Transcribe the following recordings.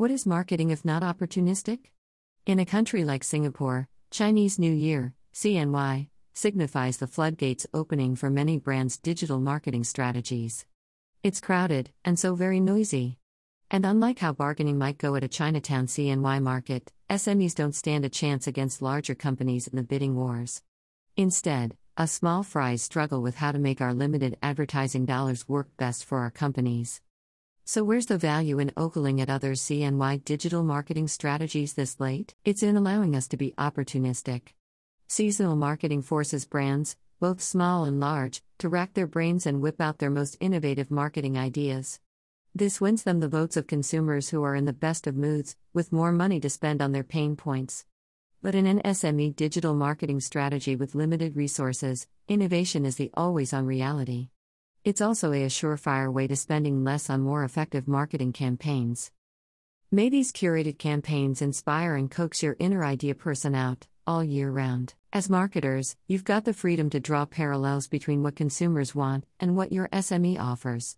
What is marketing if not opportunistic? In a country like Singapore, Chinese New Year, CNY, signifies the floodgates opening for many brands' digital marketing strategies. It's crowded, and so very noisy. And unlike how bargaining might go at a Chinatown CNY market, SMEs don't stand a chance against larger companies in the bidding wars. Instead, a small fries struggle with how to make our limited advertising dollars work best for our companies. So, where's the value in ogling at other CNY digital marketing strategies this late? It's in allowing us to be opportunistic. Seasonal marketing forces brands, both small and large, to rack their brains and whip out their most innovative marketing ideas. This wins them the votes of consumers who are in the best of moods, with more money to spend on their pain points. But in an SME digital marketing strategy with limited resources, innovation is the always on reality. It's also a surefire way to spending less on more effective marketing campaigns. May these curated campaigns inspire and coax your inner idea person out, all year round. As marketers, you've got the freedom to draw parallels between what consumers want and what your SME offers.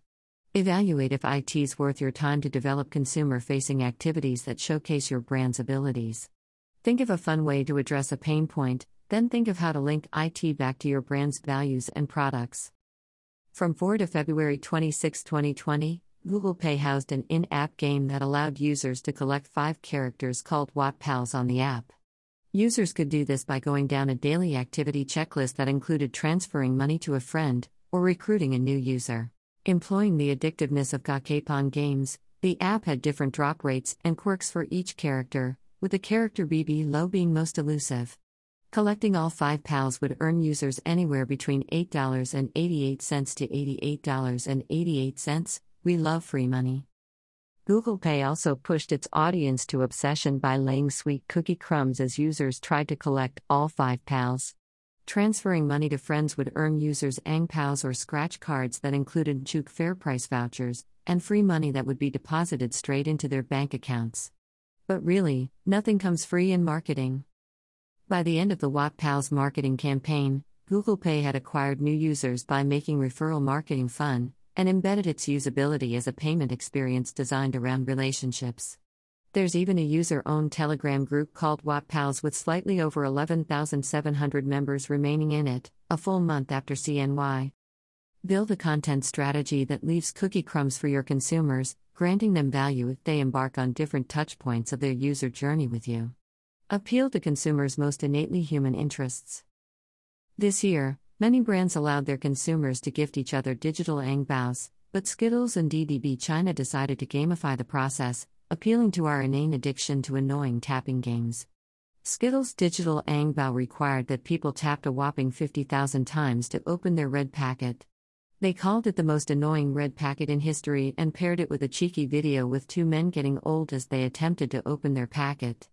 Evaluate if IT's worth your time to develop consumer facing activities that showcase your brand's abilities. Think of a fun way to address a pain point, then think of how to link IT back to your brand's values and products. From 4 to February 26, 2020, Google Pay housed an in app game that allowed users to collect five characters called Huat Pals on the app. Users could do this by going down a daily activity checklist that included transferring money to a friend or recruiting a new user. Employing the addictiveness of Gachapon games, the app had different drop rates and quirks for each character, with the character BB Low being most elusive. Collecting all five pals would earn users anywhere between $8.88 to $88.88. We love free money. Google Pay also pushed its audience to obsession by laying sweet cookie crumbs as users tried to collect all five pals. Transferring money to friends would earn users Ang PALs or scratch cards that included Chuk Fair Price vouchers, and free money that would be deposited straight into their bank accounts. But really, nothing comes free in marketing. By the end of the Huat Pals marketing campaign, Google Pay had acquired new users by making referral marketing fun, and embedded its usability as a payment experience designed around relationships. There's even a user owned Telegram group called Huat Pals with slightly over 11,700 members remaining in it, a full month after CNY. Build a content strategy that leaves cookie crumbs for your consumers, granting them value if they embark on different touchpoints of their user journey with you. Appeal to consumers' most innately human interests. This year, many brands allowed their consumers to gift each other digital Ang Baos, but Skittles and DDB China decided to gamify the process, appealing to our inane addiction to annoying tapping games. Skittles' digital Ang Bao required that people tapped a whopping 50,000 times to open their red packet. They called it the most annoying red packet in history and paired it with a cheeky video with two men getting old as they attempted to open their packet.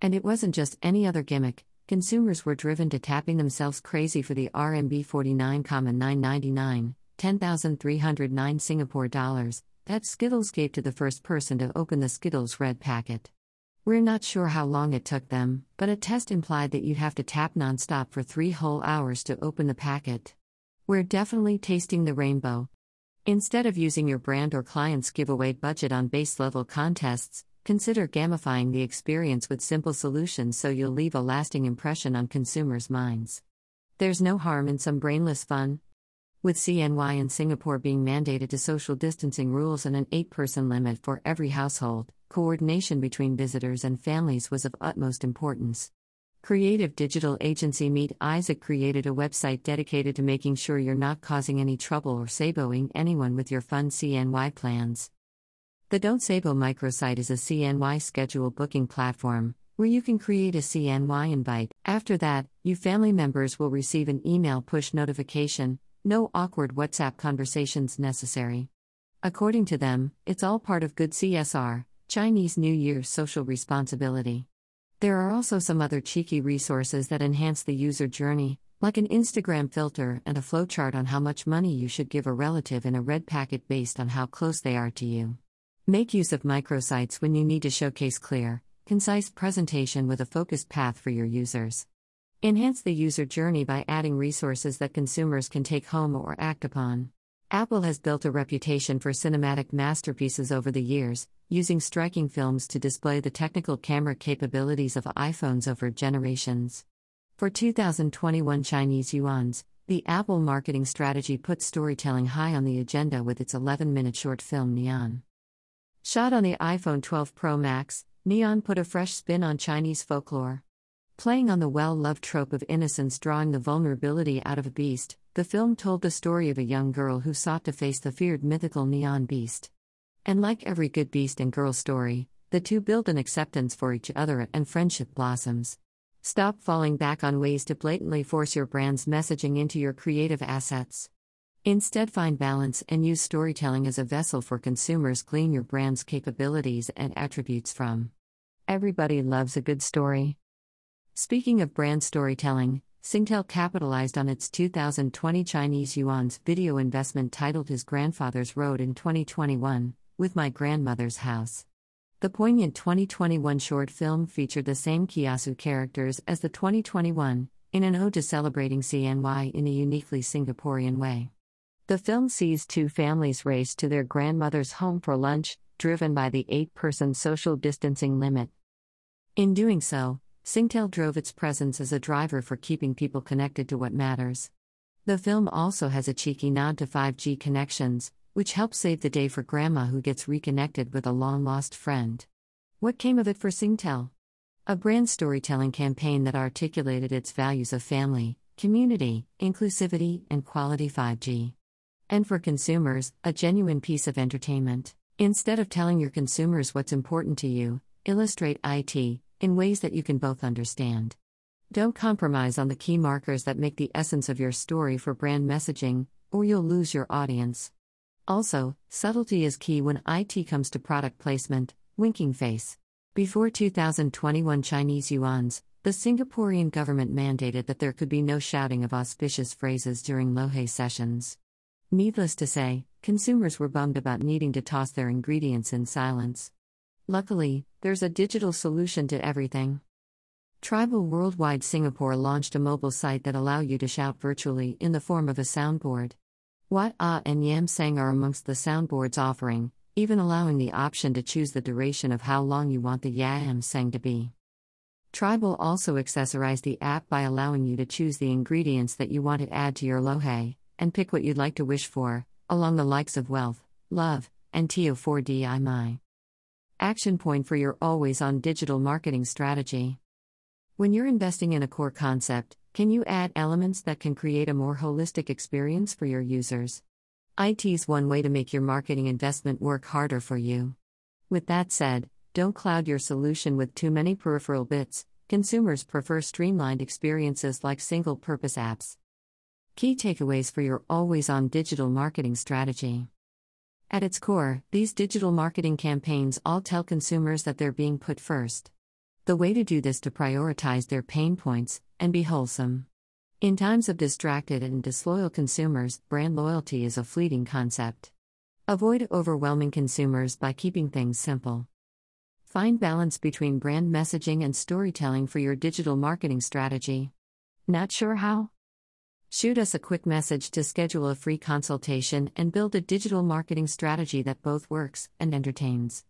And it wasn't just any other gimmick, consumers were driven to tapping themselves crazy for the RMB 49,999, 10,309 Singapore dollars, that Skittles gave to the first person to open the Skittles red packet. We're not sure how long it took them, but a test implied that you'd have to tap nonstop for three whole hours to open the packet. We're definitely tasting the rainbow. Instead of using your brand or client's giveaway budget on base level contests, consider gamifying the experience with simple solutions so you'll leave a lasting impression on consumers' minds. There's no harm in some brainless fun, with CNY in Singapore being mandated to social distancing rules and an eight person limit for every household, coordination between visitors and families was of utmost importance. Creative digital agency Meet Isaac created a website dedicated to making sure you're not causing any trouble or saboing anyone with your fun CNY plans. The Don't Sabo microsite is a CNY schedule booking platform where you can create a CNY invite. After that, you family members will receive an email push notification no awkward WhatsApp conversations necessary. According to them, it's all part of good CSR, Chinese New Year's social responsibility. There are also some other cheeky resources that enhance the user journey, like an Instagram filter and a flowchart on how much money you should give a relative in a red packet based on how close they are to you. Make use of microsites when you need to showcase clear, concise presentation with a focused path for your users. Enhance the user journey by adding resources that consumers can take home or act upon. Apple has built a reputation for cinematic masterpieces over the years, using striking films to display the technical camera capabilities of iPhones over generations. For 2021 Chinese yuans, the Apple marketing strategy put storytelling high on the agenda with its 11 minute short film Nian. Shot on the iPhone 12 Pro Max, Nian put a fresh spin on Chinese folklore. Playing on the well loved trope of innocence drawing the vulnerability out of a beast, the film told the story of a young girl who sought to face the feared mythical nian beast. And like every good beast and girl story, the two build an acceptance for each other and friendship blossoms. Stop falling back on ways to blatantly force your brand's messaging into your creative assets. Instead, find balance and use storytelling as a vessel for consumers glean your brand's capabilities and attributes from. Everybody loves a good story. Speaking of brand storytelling, Singtel capitalized on its 2020 Chinese yuan's video investment titled His Grandfather's Road in 2021, with My Grandmother's House. The poignant 2021 short film featured the same Kiasu characters as the 2021, in an ode to celebrating CNY in a uniquely Singaporean way. The film sees two families race to their grandmother's home for lunch, driven by the eight person social distancing limit. In doing so, Singtel drove its presence as a driver for keeping people connected to what matters. The film also has a cheeky nod to 5G connections, which helps save the day for grandma who gets reconnected with a long lost friend. What came of it for Singtel? A brand storytelling campaign that articulated its values of family, community, inclusivity, and quality 5G. And for consumers, a genuine piece of entertainment. Instead of telling your consumers what's important to you, illustrate IT, in ways that you can both understand. Don't compromise on the key markers that make the essence of your story for brand messaging, or you'll lose your audience. Also, subtlety is key when IT comes to product placement, winking face. Before 2021 Chinese yuans, the Singaporean government mandated that there could be no shouting of auspicious phrases during Lo Hei sessions. Needless to say, consumers were bummed about needing to toss their ingredients in silence. Luckily, there's a digital solution to everything. Tribal Worldwide Singapore launched a mobile site that allow you to shout virtually in the form of a soundboard. Huat Ah and Yam Seng are amongst the soundboard's offering, even allowing the option to choose the duration of how long you want the Yam Seng to be. Tribal also accessorized the app by allowing you to choose the ingredients that you want to add to your lo hei, and pick what you'd like to wish for, along the likes of wealth, love, and TO4DI My. Action point for your always on digital marketing strategy. When you're investing in a core concept, can you add elements that can create a more holistic experience for your users? IT's one way to make your marketing investment work harder for you. With that said, don't cloud your solution with too many peripheral bits. Consumers prefer streamlined experiences like single purpose apps. Key takeaways for your always on digital marketing strategy. At its core, these digital marketing campaigns all tell consumers that they're being put first. The way to do this to prioritize their pain points and be wholesome. In times of distracted and disloyal consumers, brand loyalty is a fleeting concept. Avoid overwhelming consumers by keeping things simple. Find balance between brand messaging and storytelling for your digital marketing strategy. Not sure how? Shoot us a quick message to schedule a free consultation and build a digital marketing strategy that both works and entertains.